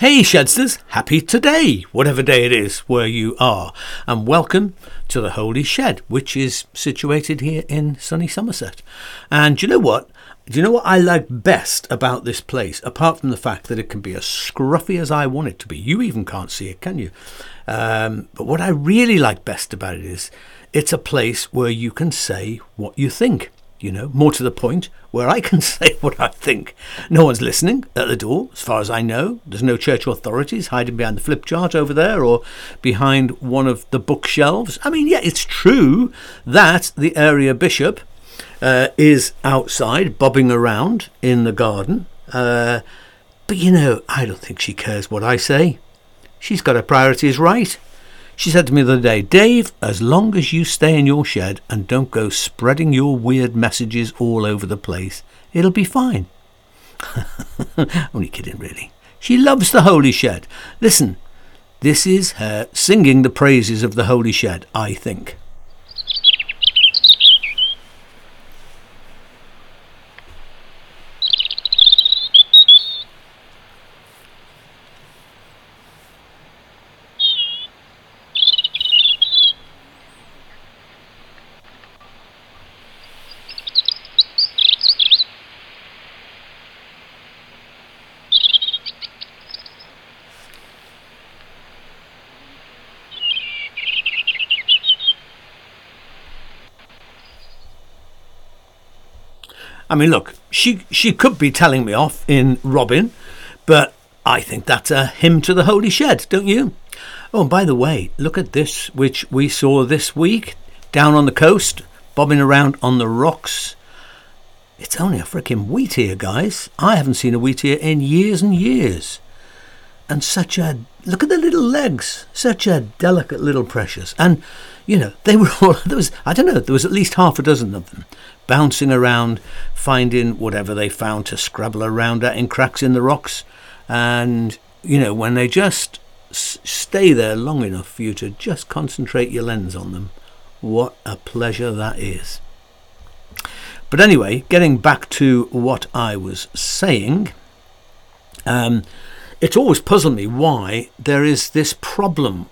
Hey, Shedsters, happy today, whatever day it is where you are, and welcome to the Holy Shed, which is situated here in sunny Somerset. And do you know what? Do you know what I like best about this place, apart from the fact that it can be as scruffy as I want it to be? You even can't see it, can you? Um, but what I really like best about it is it's a place where you can say what you think you know, more to the point, where I can say what I think. No one's listening at the door, as far as I know. There's no church authorities hiding behind the flip chart over there or behind one of the bookshelves. I mean, yeah, it's true that the area bishop uh, is outside, bobbing around in the garden. Uh, but, you know, I don't think she cares what I say. She's got her priorities right. She said to me the other day, Dave, as long as you stay in your shed and don't go spreading your weird messages all over the place, it'll be fine. Only kidding, really. She loves the Holy Shed. Listen, this is her singing the praises of the Holy Shed, I think. I mean, look, she she could be telling me off in Robin, but I think that's a hymn to the Holy Shed, don't you? Oh, and by the way, look at this, which we saw this week down on the coast, bobbing around on the rocks. It's only a freaking wheatear, guys. I haven't seen a wheatear in years and years. And such a look at the little legs, such a delicate little precious. And you know, they were all there was I don't know, there was at least half a dozen of them bouncing around, finding whatever they found to scrabble around at in cracks in the rocks. And, you know, when they just s- stay there long enough for you to just concentrate your lens on them, what a pleasure that is. But anyway, getting back to what I was saying, um, it's always puzzled me why there is this problem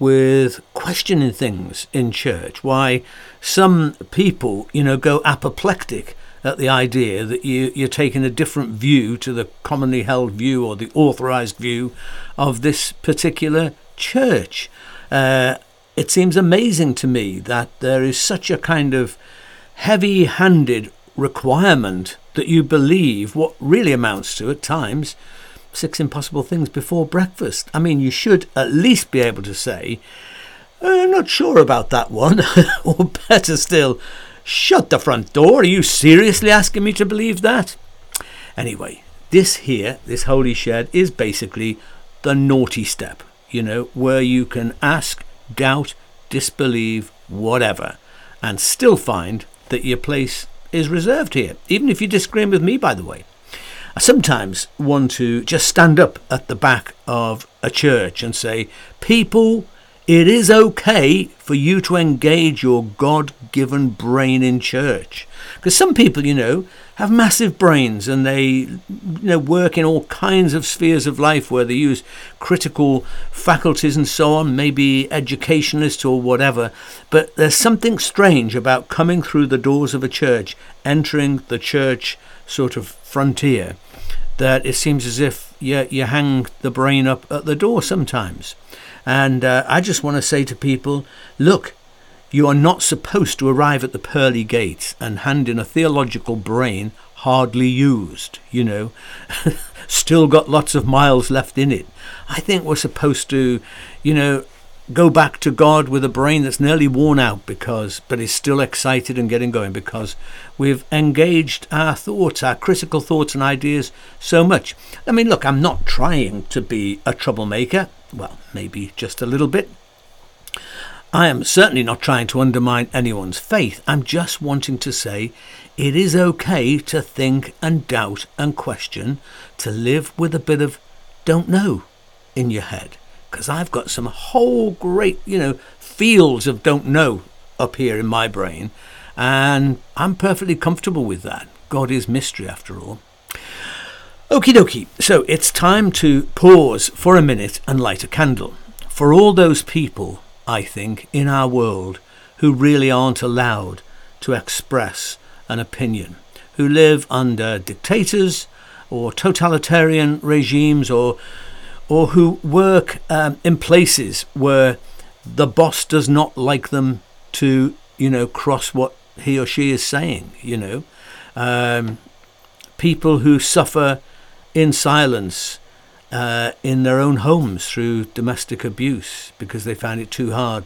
with questioning things in church, why some people, you know, go apoplectic at the idea that you, you're taking a different view to the commonly held view or the authorized view of this particular church. Uh, it seems amazing to me that there is such a kind of heavy handed requirement that you believe what really amounts to, at times, six impossible things before breakfast. I mean, you should at least be able to say, uh, I'm not sure about that one. or better still, shut the front door. Are you seriously asking me to believe that? Anyway, this here, this holy shed, is basically the naughty step, you know, where you can ask, doubt, disbelieve, whatever, and still find that your place is reserved here, even if you disagree with me, by the way. I sometimes want to just stand up at the back of a church and say, People, it is okay for you to engage your God given brain in church. Because some people, you know, have massive brains and they you know work in all kinds of spheres of life where they use critical faculties and so on maybe educationalists or whatever but there's something strange about coming through the doors of a church entering the church sort of frontier that it seems as if you, you hang the brain up at the door sometimes. And uh, I just want to say to people look, you are not supposed to arrive at the pearly gates and hand in a theological brain hardly used, you know, still got lots of miles left in it. I think we're supposed to, you know, go back to God with a brain that's nearly worn out because, but is still excited and getting going because we've engaged our thoughts, our critical thoughts and ideas so much. I mean, look, I'm not trying to be a troublemaker. Well, maybe just a little bit. I am certainly not trying to undermine anyone's faith. I'm just wanting to say it is okay to think and doubt and question, to live with a bit of don't know in your head because I've got some whole great, you know, fields of don't know up here in my brain, and I'm perfectly comfortable with that. God is mystery after all. Okie dokie, so it's time to pause for a minute and light a candle. For all those people, I think, in our world who really aren't allowed to express an opinion, who live under dictators or totalitarian regimes or or who work um, in places where the boss does not like them to, you know, cross what he or she is saying, you know. Um, people who suffer in silence uh, in their own homes through domestic abuse because they found it too hard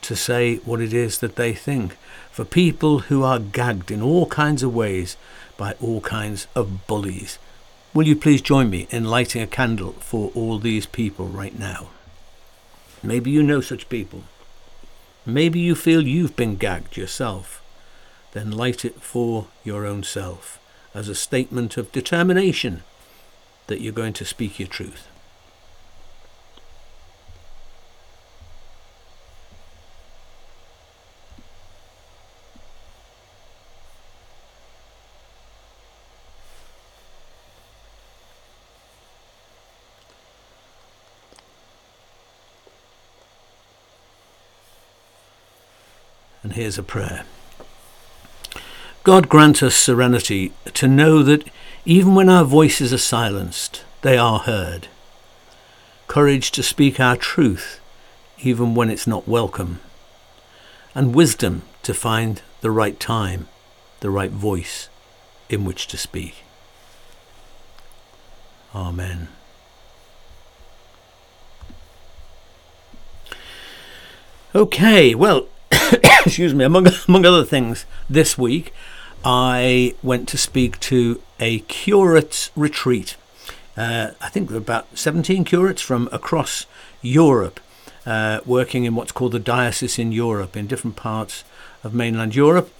to say what it is that they think. For people who are gagged in all kinds of ways by all kinds of bullies. Will you please join me in lighting a candle for all these people right now? Maybe you know such people. Maybe you feel you've been gagged yourself. Then light it for your own self as a statement of determination that you're going to speak your truth. Here's a prayer. God grant us serenity to know that even when our voices are silenced, they are heard. Courage to speak our truth, even when it's not welcome. And wisdom to find the right time, the right voice in which to speak. Amen. Okay, well, excuse me, among, among other things, this week I went to speak to a curates retreat. Uh, I think there were about 17 curates from across Europe uh, working in what's called the diocese in Europe, in different parts of mainland Europe.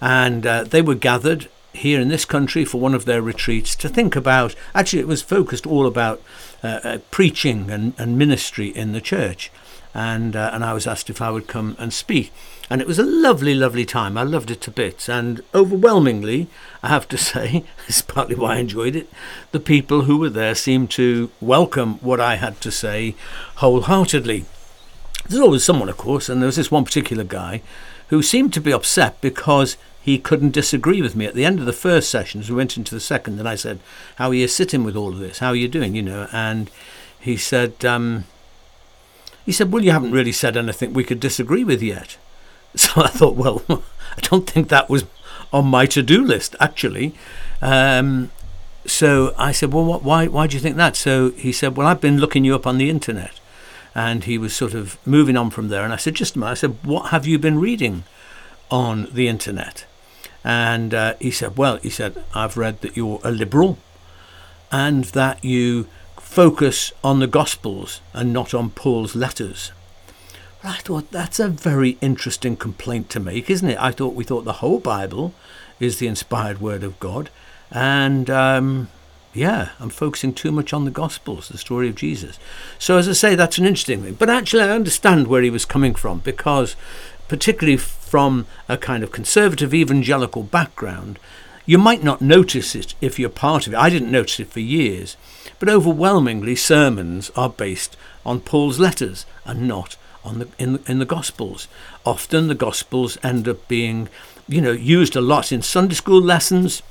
And uh, they were gathered here in this country for one of their retreats to think about. Actually, it was focused all about uh, uh, preaching and, and ministry in the church and uh, and I was asked if I would come and speak, and it was a lovely, lovely time. I loved it to bits, and overwhelmingly, I have to say, it's partly why I enjoyed it. The people who were there seemed to welcome what I had to say wholeheartedly. There's always someone, of course, and there was this one particular guy who seemed to be upset because he couldn't disagree with me. At the end of the first session, as we went into the second, and I said, "How are you sitting with all of this? How are you doing?" You know, and he said. Um, he said, Well, you haven't really said anything we could disagree with yet. So I thought, Well, I don't think that was on my to do list, actually. Um, so I said, Well, what, why, why do you think that? So he said, Well, I've been looking you up on the internet. And he was sort of moving on from there. And I said, Just a minute. I said, What have you been reading on the internet? And uh, he said, Well, he said, I've read that you're a liberal and that you focus on the Gospels and not on Paul's letters. I thought that's a very interesting complaint to make, isn't it? I thought we thought the whole Bible is the inspired Word of God, and um, yeah, I'm focusing too much on the Gospels, the story of Jesus. So, as I say, that's an interesting thing. But actually, I understand where he was coming from because, particularly from a kind of conservative evangelical background, you might not notice it if you're part of it. I didn't notice it for years but overwhelmingly sermons are based on Paul's letters and not on the in in the Gospels. Often the Gospels end up being, you know, used a lot in Sunday school lessons.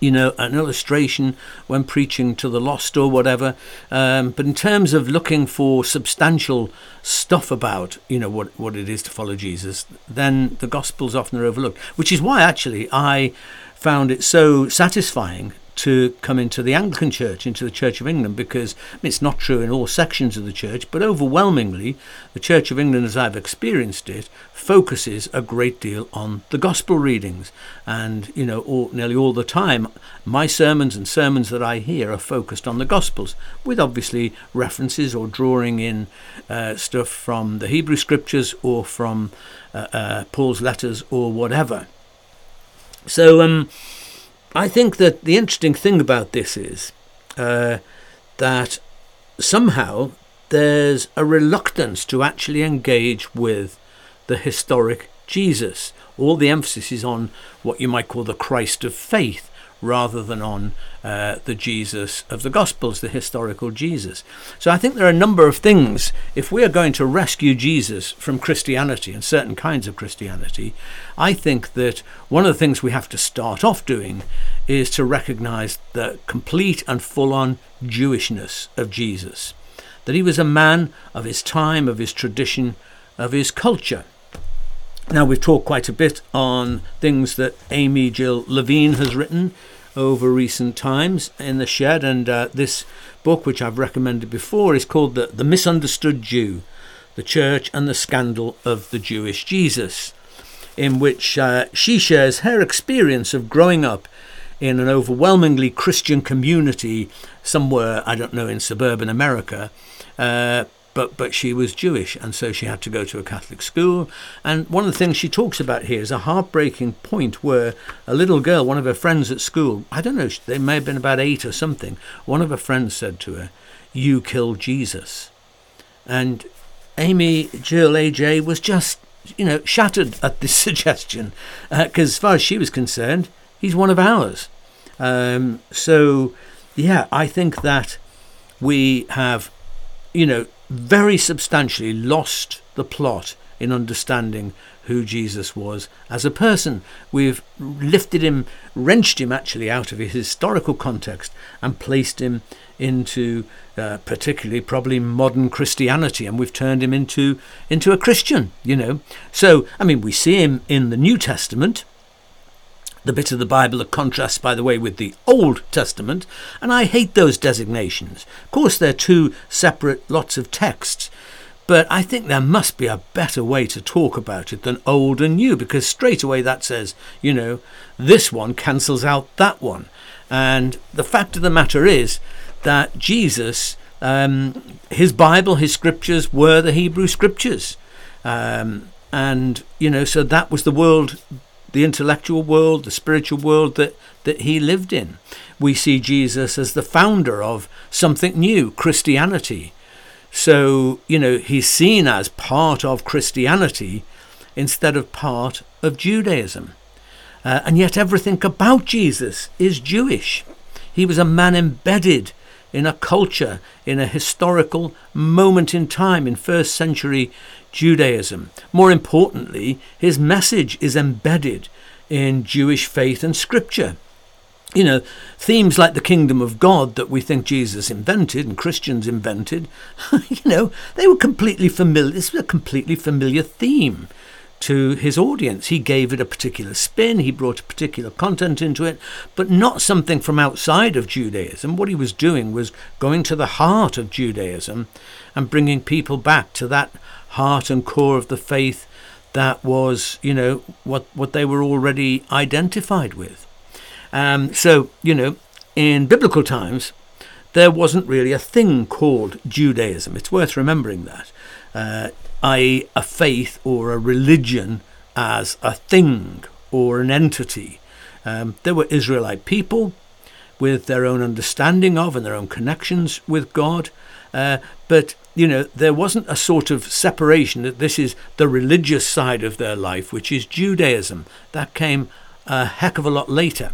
You know, an illustration when preaching to the lost or whatever. Um, but in terms of looking for substantial stuff about, you know, what, what it is to follow Jesus, then the Gospels often are overlooked. Which is why actually I found it so satisfying to come into the Anglican Church, into the Church of England, because I mean, it's not true in all sections of the church, but overwhelmingly, the Church of England, as I've experienced it, focuses a great deal on the gospel readings. And, you know, all, nearly all the time, my sermons and sermons that I hear are focused on the gospels, with obviously references or drawing in uh, stuff from the Hebrew scriptures or from uh, uh, Paul's letters or whatever. So, um, I think that the interesting thing about this is uh, that somehow there's a reluctance to actually engage with the historic Jesus. All the emphasis is on what you might call the Christ of faith rather than on uh, the Jesus of the Gospels, the historical Jesus. So I think there are a number of things. If we are going to rescue Jesus from Christianity and certain kinds of Christianity, I think that one of the things we have to start off doing is to recognize the complete and full on Jewishness of Jesus. That he was a man of his time, of his tradition, of his culture. Now, we've talked quite a bit on things that Amy Jill Levine has written over recent times in the shed, and uh, this book, which I've recommended before, is called the, the Misunderstood Jew The Church and the Scandal of the Jewish Jesus, in which uh, she shares her experience of growing up in an overwhelmingly Christian community somewhere, I don't know, in suburban America. Uh, but but she was Jewish, and so she had to go to a Catholic school. And one of the things she talks about here is a heartbreaking point where a little girl, one of her friends at school, I don't know, they may have been about eight or something. One of her friends said to her, "You killed Jesus," and Amy Jill AJ was just you know shattered at this suggestion because uh, as far as she was concerned, he's one of ours. Um, so yeah, I think that we have you know very substantially lost the plot in understanding who Jesus was as a person. We've lifted him, wrenched him actually out of his historical context and placed him into uh, particularly probably modern Christianity and we've turned him into into a Christian, you know. So, I mean, we see him in the New Testament the bit of the Bible that contrasts, by the way, with the Old Testament, and I hate those designations. Of course, they're two separate lots of texts, but I think there must be a better way to talk about it than old and new, because straight away that says, you know, this one cancels out that one. And the fact of the matter is that Jesus, um, his Bible, his scriptures were the Hebrew scriptures. Um, and, you know, so that was the world the intellectual world, the spiritual world that, that he lived in. We see Jesus as the founder of something new, Christianity. So, you know, he's seen as part of Christianity instead of part of Judaism. Uh, and yet, everything about Jesus is Jewish. He was a man embedded in a culture, in a historical moment in time in first century Judaism. More importantly, his message is embedded in Jewish faith and scripture. You know, themes like the kingdom of God that we think Jesus invented and Christians invented, you know, they were completely familiar. This was a completely familiar theme to his audience. He gave it a particular spin, he brought a particular content into it, but not something from outside of Judaism. What he was doing was going to the heart of Judaism and bringing people back to that heart and core of the faith that was, you know, what, what they were already identified with. Um, so, you know, in biblical times, there wasn't really a thing called Judaism. It's worth remembering that, uh, i.e., a faith or a religion as a thing or an entity. Um, there were Israelite people with their own understanding of and their own connections with God, uh, but you know, there wasn't a sort of separation that this is the religious side of their life, which is Judaism. That came a heck of a lot later.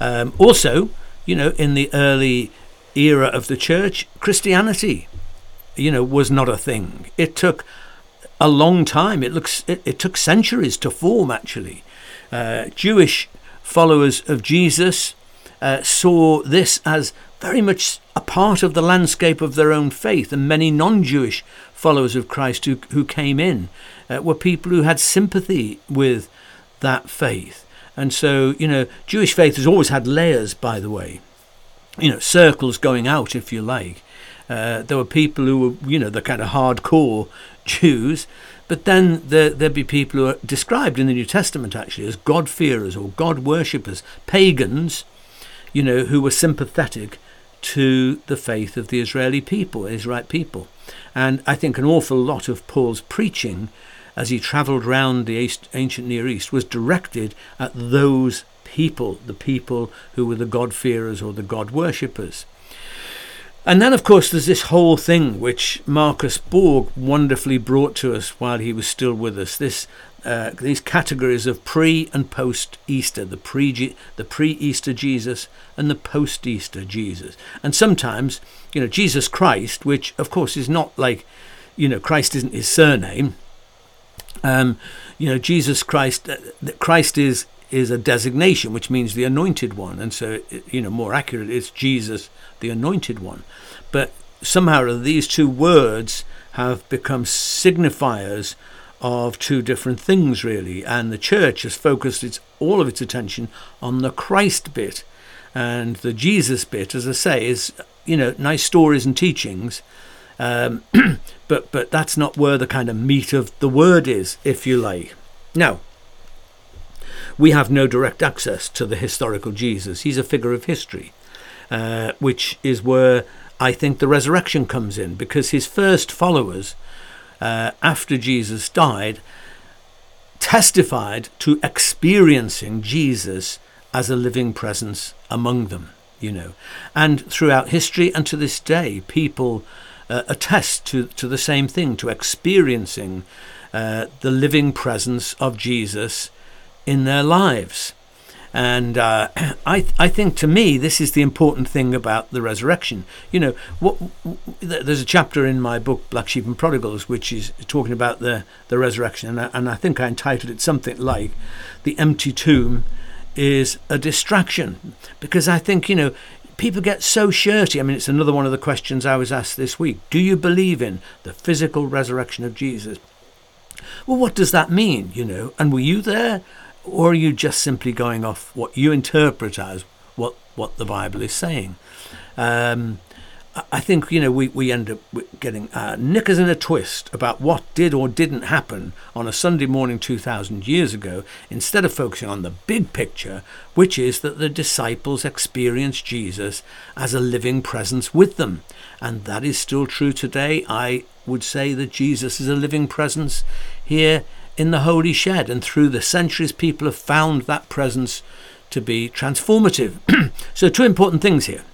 Um, also, you know, in the early era of the church, Christianity, you know, was not a thing. It took a long time. It looks it, it took centuries to form. Actually, uh, Jewish followers of Jesus uh, saw this as very much a part of the landscape of their own faith, and many non Jewish followers of Christ who, who came in uh, were people who had sympathy with that faith. And so, you know, Jewish faith has always had layers, by the way, you know, circles going out, if you like. Uh, there were people who were, you know, the kind of hardcore Jews, but then there, there'd be people who are described in the New Testament actually as God-fearers or God worshippers, pagans, you know, who were sympathetic to the faith of the Israeli people, Israelite people. And I think an awful lot of Paul's preaching as he travelled around the ancient Near East was directed at those people, the people who were the God-fearers or the God worshippers. And then, of course, there's this whole thing which Marcus Borg wonderfully brought to us while he was still with us. This uh, these categories of pre and post Easter, the pre the pre Easter Jesus and the post Easter Jesus, and sometimes you know Jesus Christ, which of course is not like you know Christ isn't his surname. Um, you know Jesus Christ, uh, Christ is is a designation, which means the anointed one, and so you know more accurate, it's Jesus, the anointed one. But somehow these two words have become signifiers of two different things, really. And the church has focused its all of its attention on the Christ bit, and the Jesus bit, as I say, is you know nice stories and teachings. Um, but but that's not where the kind of meat of the word is, if you like. Now, we have no direct access to the historical Jesus. He's a figure of history, uh, which is where I think the resurrection comes in, because his first followers uh, after Jesus died, testified to experiencing Jesus as a living presence among them, you know. And throughout history and to this day, people uh, attest to, to the same thing, to experiencing uh, the living presence of Jesus in their lives. And uh, I, I think to me, this is the important thing about the resurrection. You know, what, there's a chapter in my book, Black Sheep and Prodigals, which is talking about the, the resurrection. And I, and I think I entitled it something like The Empty Tomb is a Distraction. Because I think, you know, people get so shirty. I mean, it's another one of the questions I was asked this week. Do you believe in the physical resurrection of Jesus? Well, what does that mean, you know? And were you there? Or are you just simply going off what you interpret as what what the Bible is saying? Um, I think you know we, we end up getting uh, knickers in a twist about what did or didn't happen on a Sunday morning 2,000 years ago, instead of focusing on the big picture, which is that the disciples experienced Jesus as a living presence with them, and that is still true today. I would say that Jesus is a living presence here in the Holy Shed, and through the centuries, people have found that presence to be transformative. so, two important things here.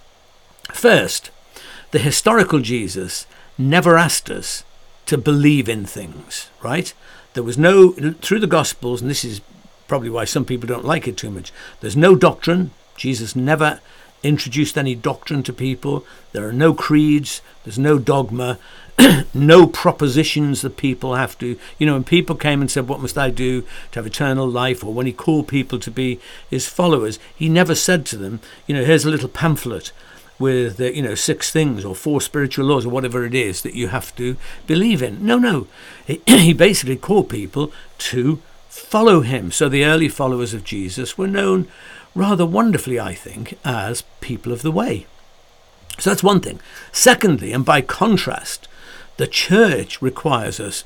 First, the historical Jesus never asked us to believe in things, right? There was no, through the Gospels, and this is probably why some people don't like it too much, there's no doctrine. Jesus never introduced any doctrine to people. There are no creeds, there's no dogma, no propositions that people have to, you know, when people came and said, What must I do to have eternal life? or when he called people to be his followers, he never said to them, You know, here's a little pamphlet with, uh, you know, six things or four spiritual laws or whatever it is that you have to believe in. No, no. He, he basically called people to follow him. So the early followers of Jesus were known rather wonderfully, I think, as people of the way. So that's one thing. Secondly, and by contrast, the church requires us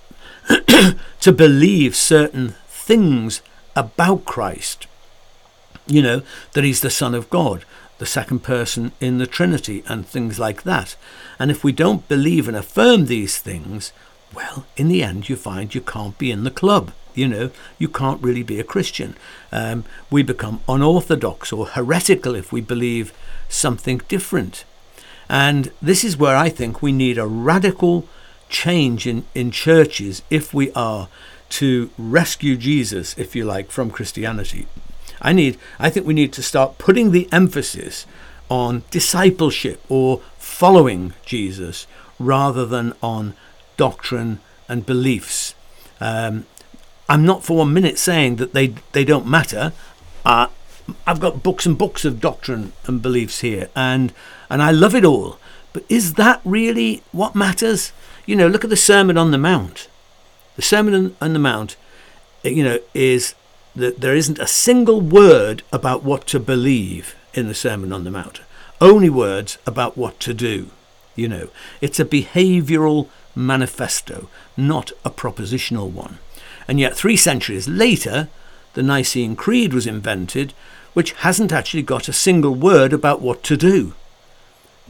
to believe certain things about Christ. You know, that he's the Son of God, the second person in the Trinity, and things like that. And if we don't believe and affirm these things, well, in the end, you find you can't be in the club. You know, you can't really be a Christian. Um, we become unorthodox or heretical if we believe something different. And this is where I think we need a radical change in, in churches if we are to rescue Jesus, if you like, from Christianity. I need I think we need to start putting the emphasis on discipleship or following Jesus rather than on doctrine and beliefs. Um, I'm not for one minute saying that they they don't matter. Uh, I've got books and books of doctrine and beliefs here, and and I love it all. But is that really what matters? You know, look at the Sermon on the Mount. The Sermon on the Mount, eh, you know, is that there isn't a single word about what to believe in the Sermon on the Mount. Only words about what to do. You know, it's a behavioural manifesto, not a propositional one. And yet, three centuries later, the Nicene Creed was invented, which hasn't actually got a single word about what to do.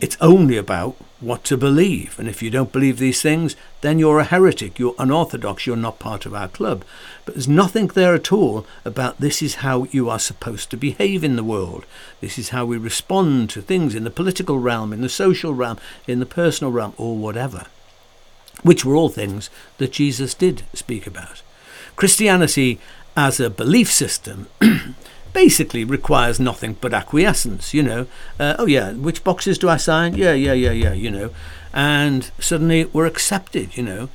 It's only about what to believe. And if you don't believe these things, then you're a heretic, you're unorthodox, you're not part of our club. But there's nothing there at all about this is how you are supposed to behave in the world. This is how we respond to things in the political realm, in the social realm, in the personal realm, or whatever. Which were all things that Jesus did speak about. Christianity as a belief system basically requires nothing but acquiescence, you know. Uh, oh, yeah, which boxes do I sign? Yeah, yeah, yeah, yeah, you know. And suddenly we're accepted, you know.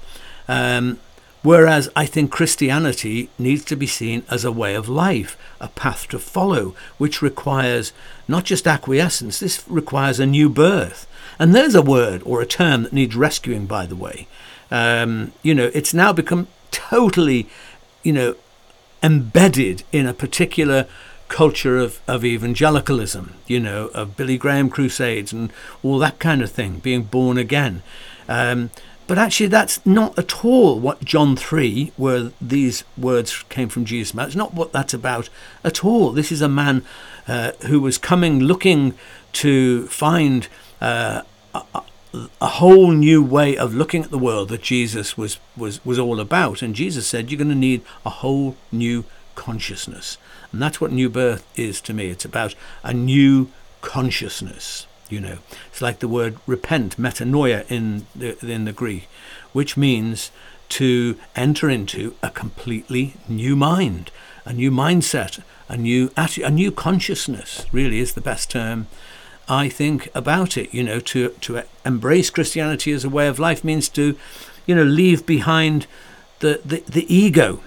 Um, whereas I think Christianity needs to be seen as a way of life, a path to follow, which requires not just acquiescence, this requires a new birth. And there's a word or a term that needs rescuing, by the way. Um, you know, it's now become totally, you know, embedded in a particular culture of, of evangelicalism, you know, of Billy Graham crusades and all that kind of thing, being born again. Um, but actually, that's not at all what John 3, where these words came from Jesus' mouth, it's not what that's about at all. This is a man uh, who was coming looking to find uh, a, a whole new way of looking at the world that Jesus was, was, was all about. And Jesus said, You're going to need a whole new consciousness. And that's what new birth is to me. It's about a new consciousness. You know, it's like the word repent, metanoia in the, in the Greek, which means to enter into a completely new mind, a new mindset, a new a new consciousness. Really, is the best term I think about it. You know, to to embrace Christianity as a way of life means to, you know, leave behind the the, the ego,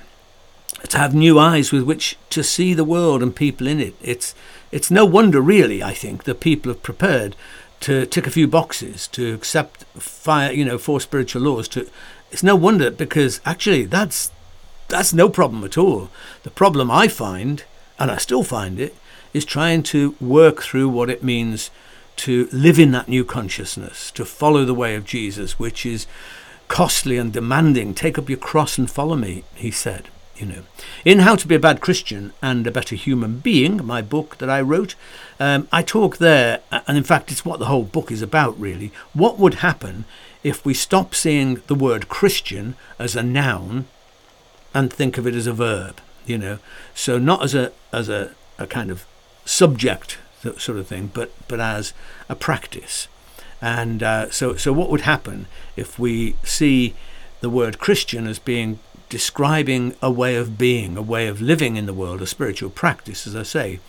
to have new eyes with which to see the world and people in it. It's it's no wonder, really. I think that people have prepared to tick a few boxes, to accept fire, you know, four spiritual laws. To it's no wonder because actually that's that's no problem at all. The problem I find, and I still find it, is trying to work through what it means to live in that new consciousness, to follow the way of Jesus, which is costly and demanding. Take up your cross and follow me, he said. You know, in How to Be a Bad Christian and a Better Human Being, my book that I wrote, um, I talk there, and in fact, it's what the whole book is about, really. What would happen if we stop seeing the word Christian as a noun and think of it as a verb? You know, so not as a as a, a kind of subject sort of thing, but but as a practice. And uh, so so what would happen if we see the word Christian as being describing a way of being, a way of living in the world, a spiritual practice, as I say,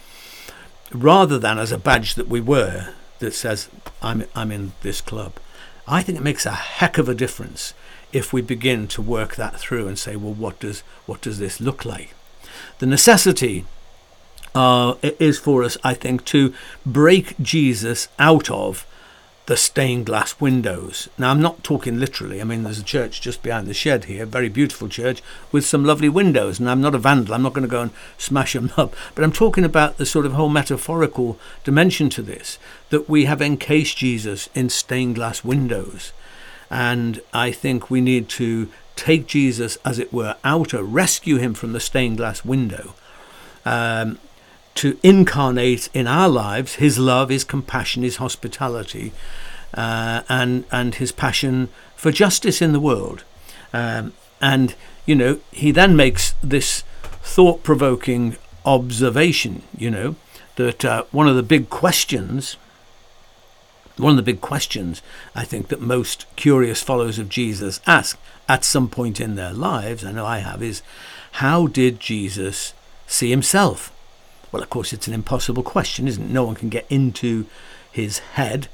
rather than as a badge that we wear that says I'm I'm in this club. I think it makes a heck of a difference if we begin to work that through and say, well, what does what does this look like? The necessity uh, is for us, I think, to break Jesus out of the stained glass windows. Now, I'm not talking literally. I mean, there's a church just behind the shed here, very beautiful church with some lovely windows. And I'm not a vandal, I'm not going to go and smash them up. But I'm talking about the sort of whole metaphorical dimension to this that we have encased Jesus in stained glass windows. And I think we need to take Jesus, as it were, outer, rescue him from the stained glass window. Um, to incarnate in our lives his love, his compassion, his hospitality, uh, and and his passion for justice in the world. Um, and you know, he then makes this thought-provoking observation. You know that uh, one of the big questions. One of the big questions I think that most curious followers of Jesus ask at some point in their lives, I know I have, is how did Jesus see himself? Well, of course, it's an impossible question, isn't it? No one can get into his head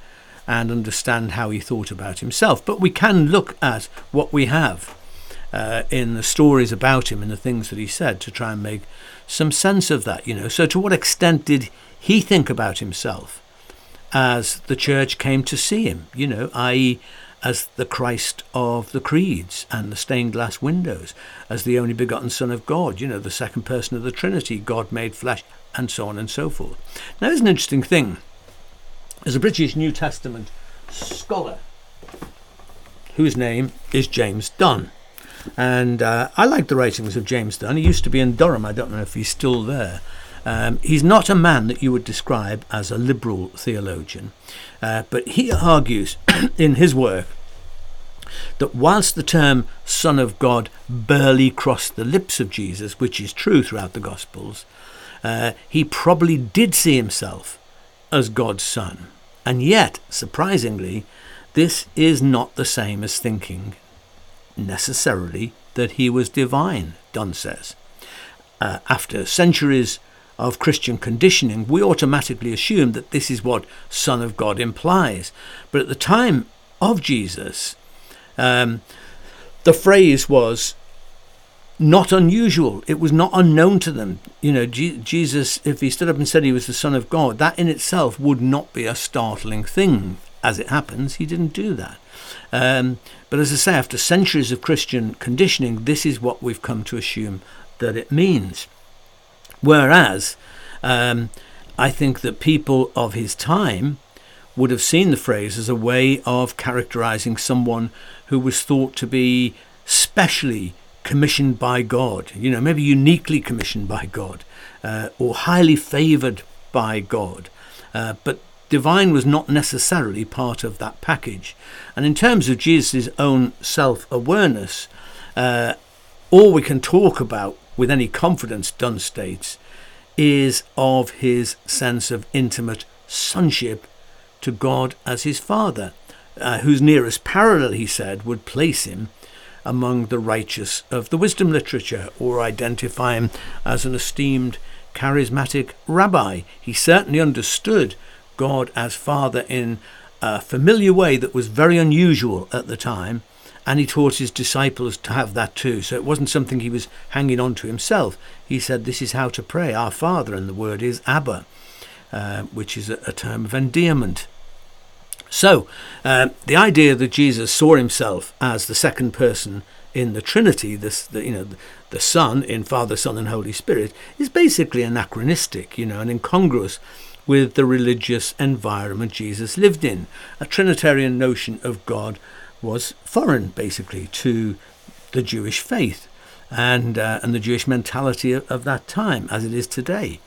and understand how he thought about himself. But we can look at what we have uh, in the stories about him and the things that he said to try and make some sense of that, you know. So, to what extent did he think about himself as the church came to see him, you know, i.e., as the Christ of the creeds and the stained glass windows, as the only begotten Son of God, you know, the second person of the Trinity, God made flesh, and so on and so forth. Now, there's an interesting thing. There's a British New Testament scholar whose name is James Dunn. And uh, I like the writings of James Dunn. He used to be in Durham. I don't know if he's still there. Um, he's not a man that you would describe as a liberal theologian, uh, but he argues in his work that whilst the term Son of God barely crossed the lips of Jesus, which is true throughout the Gospels, uh, he probably did see himself as God's Son. And yet, surprisingly, this is not the same as thinking necessarily that he was divine, Dunn says. Uh, after centuries of Christian conditioning, we automatically assume that this is what Son of God implies. But at the time of Jesus, um, the phrase was not unusual. It was not unknown to them. You know, G- Jesus, if he stood up and said he was the Son of God, that in itself would not be a startling thing. As it happens, he didn't do that. Um, but as I say, after centuries of Christian conditioning, this is what we've come to assume that it means. Whereas, um, I think that people of his time would have seen the phrase as a way of characterizing someone who was thought to be specially commissioned by God, you know, maybe uniquely commissioned by God, uh, or highly favored by God. Uh, but divine was not necessarily part of that package. And in terms of Jesus' own self awareness, uh, all we can talk about with any confidence, Dunn states, is of his sense of intimate sonship to God as his Father, uh, whose nearest parallel, he said, would place him among the righteous of the wisdom literature or identify him as an esteemed charismatic rabbi. He certainly understood God as Father in a familiar way that was very unusual at the time, and he taught his disciples to have that too. So it wasn't something he was hanging on to himself. He said, This is how to pray, our Father, and the word is Abba, uh, which is a, a term of endearment. So, uh, the idea that Jesus saw himself as the second person in the Trinity, this, the, you know, the Son in Father, Son, and Holy Spirit, is basically anachronistic, you know, and incongruous with the religious environment Jesus lived in. A Trinitarian notion of God was foreign, basically, to the Jewish faith and uh, and the Jewish mentality of, of that time, as it is today.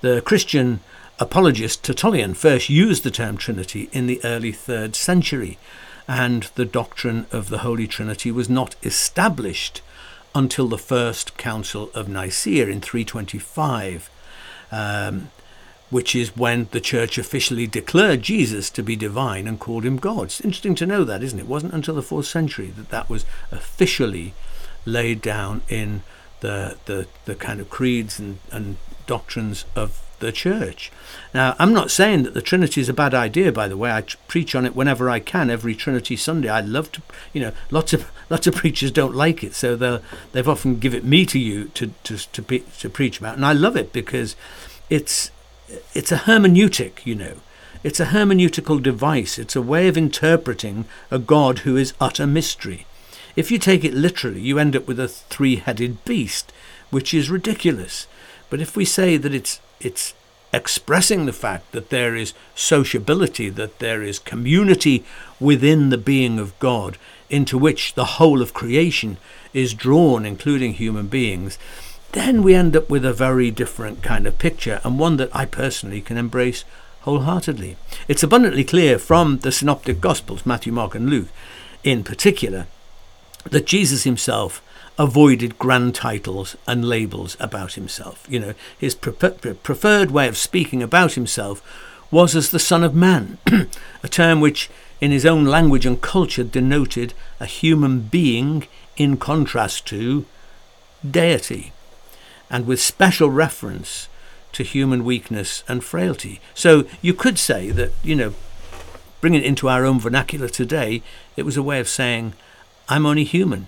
The Christian apologist Tertullian first used the term Trinity in the early third century, and the doctrine of the Holy Trinity was not established until the First Council of Nicaea in 325, um, which is when the Church officially declared Jesus to be divine and called him God. It's interesting to know that, isn't it? It wasn't until the fourth century that that was officially laid down in the the, the kind of creeds and, and doctrines of the church. Now, I'm not saying that the Trinity is a bad idea. By the way, I preach on it whenever I can, every Trinity Sunday. I love to, you know, lots of lots of preachers don't like it, so they they've often give it me to you to to to, to preach about, and I love it because it's it's a hermeneutic, you know. It's a hermeneutical device. It's a way of interpreting a God who is utter mystery. If you take it literally, you end up with a three headed beast, which is ridiculous. But if we say that it's it's expressing the fact that there is sociability, that there is community within the being of God, into which the whole of creation is drawn, including human beings, then we end up with a very different kind of picture, and one that I personally can embrace wholeheartedly. It's abundantly clear from the Synoptic Gospels, Matthew, Mark, and Luke in particular, that Jesus himself avoided grand titles and labels about himself. You know, his pre- preferred way of speaking about himself was as the Son of Man, a term which, in his own language and culture, denoted a human being in contrast to deity, and with special reference to human weakness and frailty. So you could say that, you know, bringing it into our own vernacular today, it was a way of saying, I'm only human.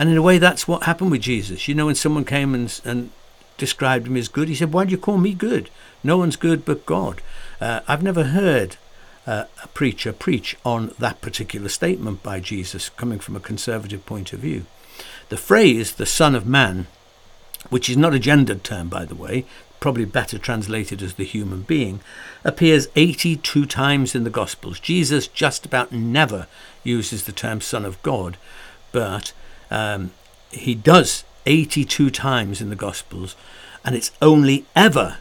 And in a way, that's what happened with Jesus. You know, when someone came and, and described him as good, he said, Why do you call me good? No one's good but God. Uh, I've never heard uh, a preacher preach on that particular statement by Jesus coming from a conservative point of view. The phrase, the Son of Man, which is not a gendered term, by the way, probably better translated as the human being, appears 82 times in the Gospels. Jesus just about never uses the term Son of God, but um, he does 82 times in the Gospels, and it's only ever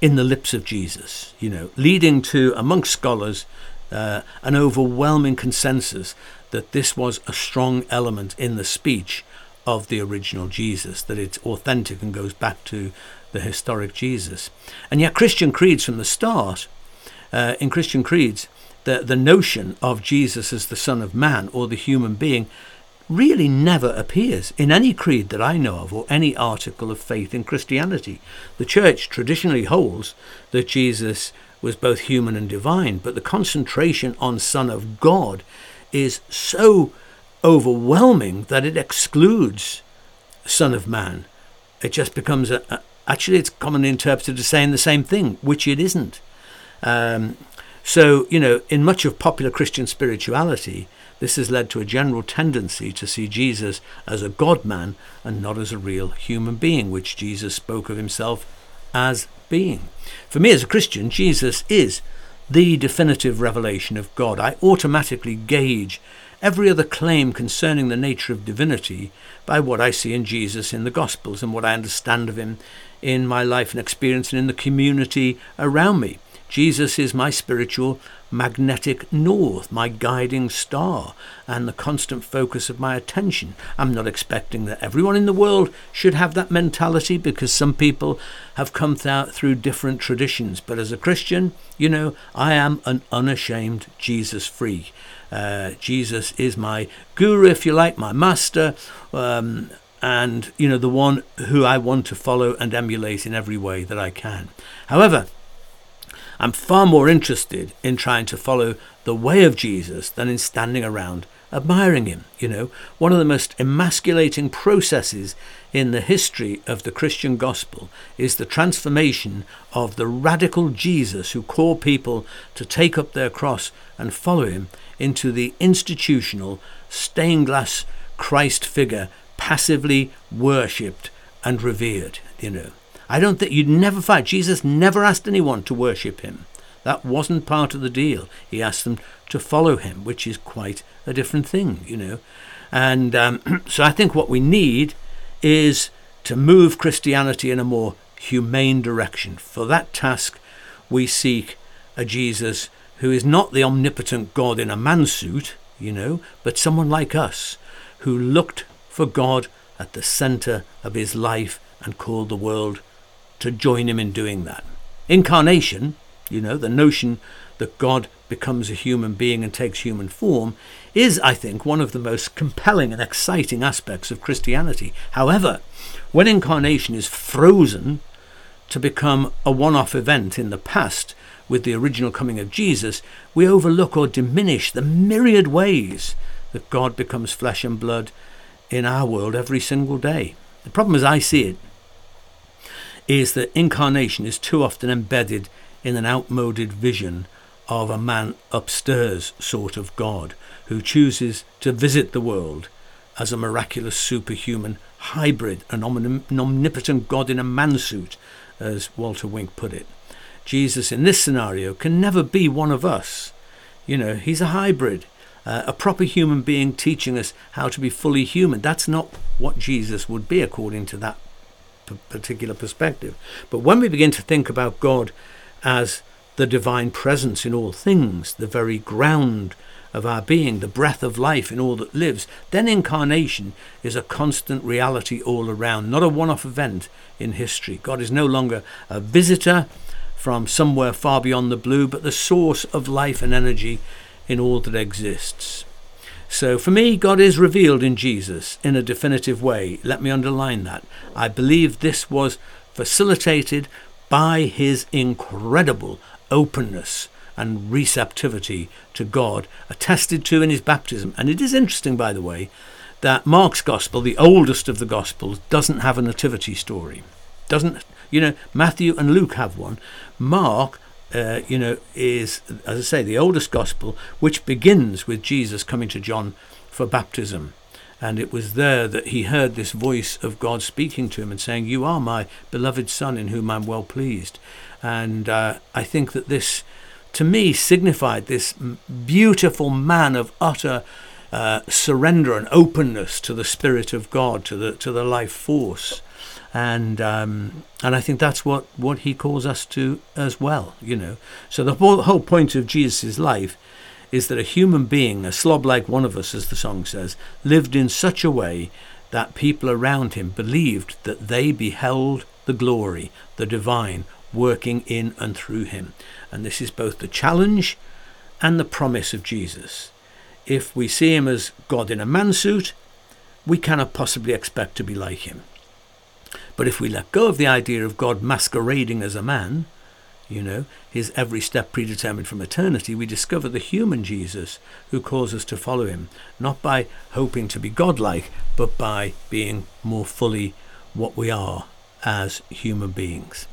in the lips of Jesus, you know, leading to, amongst scholars, uh, an overwhelming consensus that this was a strong element in the speech of the original Jesus, that it's authentic and goes back to the historic Jesus. And yet, Christian creeds from the start, uh, in Christian creeds, the, the notion of Jesus as the Son of Man or the human being really never appears in any creed that I know of or any article of faith in Christianity. The church traditionally holds that Jesus was both human and divine, but the concentration on Son of God is so overwhelming that it excludes Son of Man. It just becomes a, a actually it's commonly interpreted as saying the same thing, which it isn't. Um, so, you know, in much of popular Christian spirituality, this has led to a general tendency to see Jesus as a God man and not as a real human being, which Jesus spoke of himself as being. For me as a Christian, Jesus is the definitive revelation of God. I automatically gauge every other claim concerning the nature of divinity by what I see in Jesus in the Gospels and what I understand of him in my life and experience and in the community around me. Jesus is my spiritual magnetic north, my guiding star, and the constant focus of my attention. I'm not expecting that everyone in the world should have that mentality because some people have come th- through different traditions. But as a Christian, you know, I am an unashamed Jesus freak. Uh, Jesus is my guru, if you like, my master. Um, and you know the one who I want to follow and emulate in every way that I can. However, I'm far more interested in trying to follow the way of Jesus than in standing around admiring him. You know, one of the most emasculating processes in the history of the Christian gospel is the transformation of the radical Jesus who called people to take up their cross and follow him into the institutional stained glass Christ figure passively worshipped and revered, you know. I don't think you'd never find Jesus never asked anyone to worship him. That wasn't part of the deal. He asked them to follow him, which is quite a different thing, you know. And um, so I think what we need is to move Christianity in a more humane direction. For that task, we seek a Jesus who is not the omnipotent God in a man suit, you know, but someone like us who looked for God at the center of his life and called the world to join him in doing that. Incarnation, you know, the notion that God becomes a human being and takes human form, is, I think, one of the most compelling and exciting aspects of Christianity. However, when incarnation is frozen to become a one off event in the past with the original coming of Jesus, we overlook or diminish the myriad ways that God becomes flesh and blood in our world every single day. The problem, as I see it, is that incarnation is too often embedded in an outmoded vision of a man upstairs sort of God who chooses to visit the world as a miraculous superhuman hybrid, an omnipotent God in a man suit, as Walter Wink put it. Jesus in this scenario can never be one of us. You know, he's a hybrid, uh, a proper human being teaching us how to be fully human. That's not what Jesus would be according to that particular perspective. But when we begin to think about God as the divine presence in all things, the very ground of our being, the breath of life in all that lives, then incarnation is a constant reality all around, not a one off event in history. God is no longer a visitor from somewhere far beyond the blue, but the source of life and energy in all that exists. So for me, God is revealed in Jesus in a definitive way. Let me underline that. I believe this was facilitated by his incredible openness and receptivity to God, attested to in his baptism. And it is interesting, by the way, that Mark's gospel, the oldest of the gospels, doesn't have a nativity story. Doesn't you know? Matthew and Luke have one. Mark uh, you know, is, as I say, the oldest gospel, which begins with Jesus coming to John for baptism. And it was there that he heard this voice of God speaking to him and saying, You are my beloved Son in whom I'm well pleased. And uh, I think that this, to me, signified this beautiful man of utter uh, surrender and openness to the Spirit of God, to the, to the life force. And um, and I think that's what, what he calls us to as well. You know, so the whole, whole point of Jesus' life is that a human being, a slob like one of us, as the song says, lived in such a way that people around him believed that they beheld the glory, the divine, working in and through him. And this is both the challenge and the promise of Jesus. If we see him as God in a man suit, we cannot possibly expect to be like him. But if we let go of the idea of God masquerading as a man, you know, his every step predetermined from eternity, we discover the human Jesus who calls us to follow him, not by hoping to be godlike, but by being more fully what we are as human beings.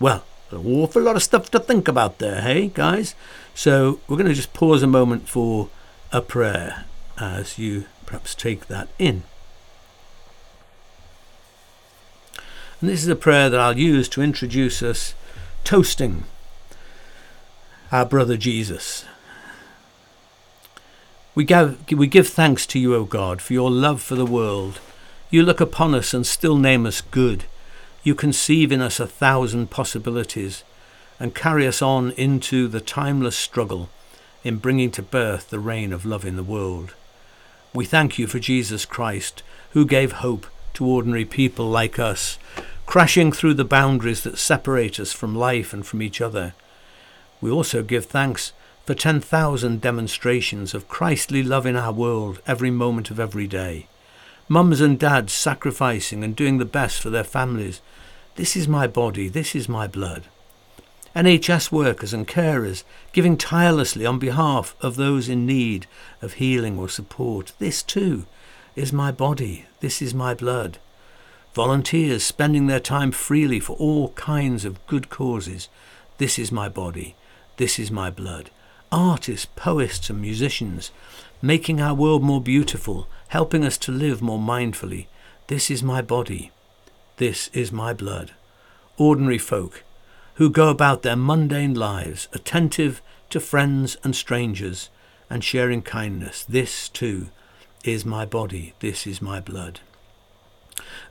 Well, an awful lot of stuff to think about there, hey, guys? So we're going to just pause a moment for a prayer as you perhaps take that in. And this is a prayer that I'll use to introduce us toasting our brother Jesus. We give, we give thanks to you, O God, for your love for the world. You look upon us and still name us good. You conceive in us a thousand possibilities and carry us on into the timeless struggle in bringing to birth the reign of love in the world. We thank you for Jesus Christ, who gave hope to ordinary people like us, crashing through the boundaries that separate us from life and from each other. We also give thanks for 10,000 demonstrations of Christly love in our world every moment of every day. Mums and dads sacrificing and doing the best for their families. This is my body, this is my blood. NHS workers and carers giving tirelessly on behalf of those in need of healing or support. This too is my body, this is my blood. Volunteers spending their time freely for all kinds of good causes. This is my body, this is my blood. Artists, poets, and musicians making our world more beautiful, helping us to live more mindfully. This is my body, this is my blood. Ordinary folk who go about their mundane lives, attentive to friends and strangers, and sharing kindness. This, too, is my body, this is my blood.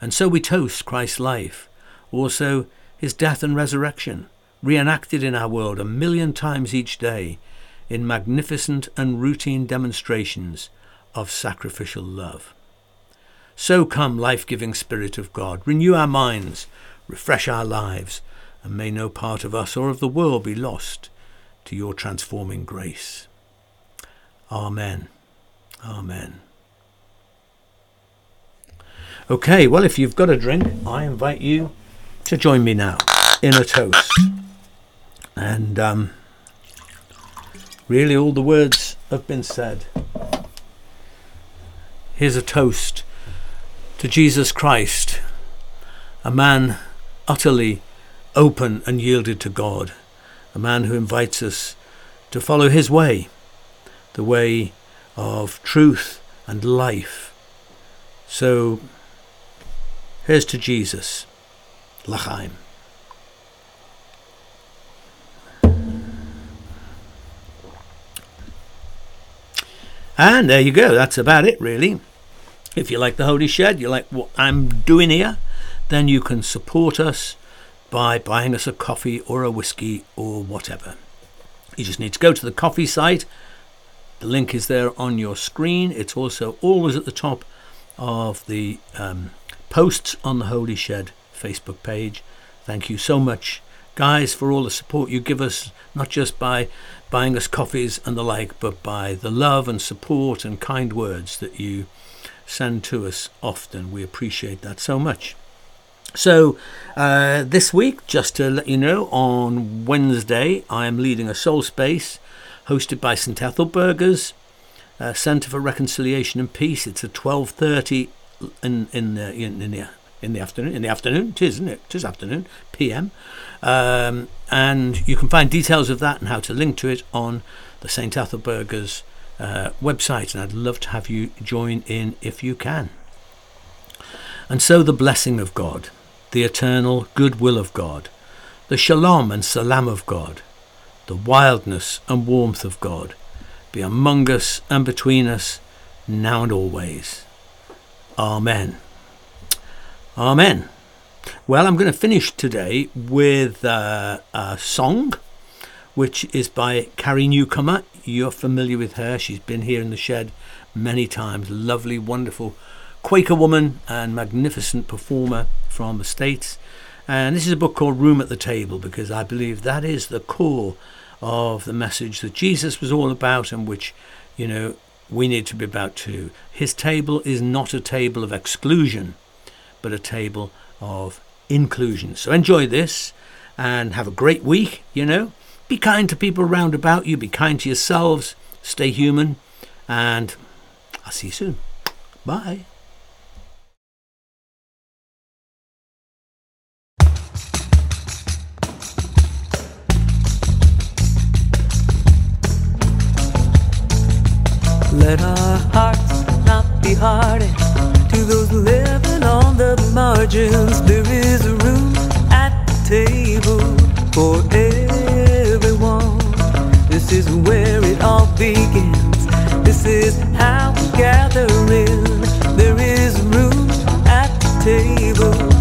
And so we toast Christ's life, also his death and resurrection, reenacted in our world a million times each day in magnificent and routine demonstrations of sacrificial love. So come, life giving Spirit of God, renew our minds, refresh our lives, and may no part of us or of the world be lost to your transforming grace. Amen. Amen. Okay, well, if you've got a drink, I invite you to join me now in a toast. And um, really, all the words have been said. Here's a toast to Jesus Christ, a man utterly open and yielded to God, a man who invites us to follow his way, the way of truth and life. So here's to Jesus, L'chaim. And there you go, that's about it really. If you like the Holy Shed, you like what I'm doing here, then you can support us by buying us a coffee or a whiskey or whatever. You just need to go to the coffee site. The link is there on your screen. It's also always at the top of the um, posts on the Holy Shed Facebook page. Thank you so much, guys, for all the support you give us, not just by buying us coffees and the like, but by the love and support and kind words that you send to us often. We appreciate that so much. So, uh, this week, just to let you know, on Wednesday, I am leading a soul space hosted by St Ethelburga's uh, Centre for Reconciliation and Peace. It's at twelve thirty in in the in, in the in the afternoon. In the afternoon, it is, isn't it? It is afternoon, PM. Um, and you can find details of that and how to link to it on the St Ethelburga's uh, website. And I'd love to have you join in if you can. And so the blessing of God the eternal goodwill of God, the shalom and salam of God, the wildness and warmth of God, be among us and between us, now and always. Amen. Amen. Well, I'm going to finish today with uh, a song which is by Carrie Newcomer. You're familiar with her. She's been here in the shed many times. Lovely, wonderful Quaker woman and magnificent performer from the States. And this is a book called Room at the Table because I believe that is the core of the message that Jesus was all about and which, you know, we need to be about too. His table is not a table of exclusion, but a table of inclusion. So enjoy this and have a great week, you know. Be kind to people around about you, be kind to yourselves, stay human, and I'll see you soon. Bye. Let our hearts not be hardened to those living on the margins. There is room at the table for everyone. This is where it all begins. This is how we gather in. There is room at the table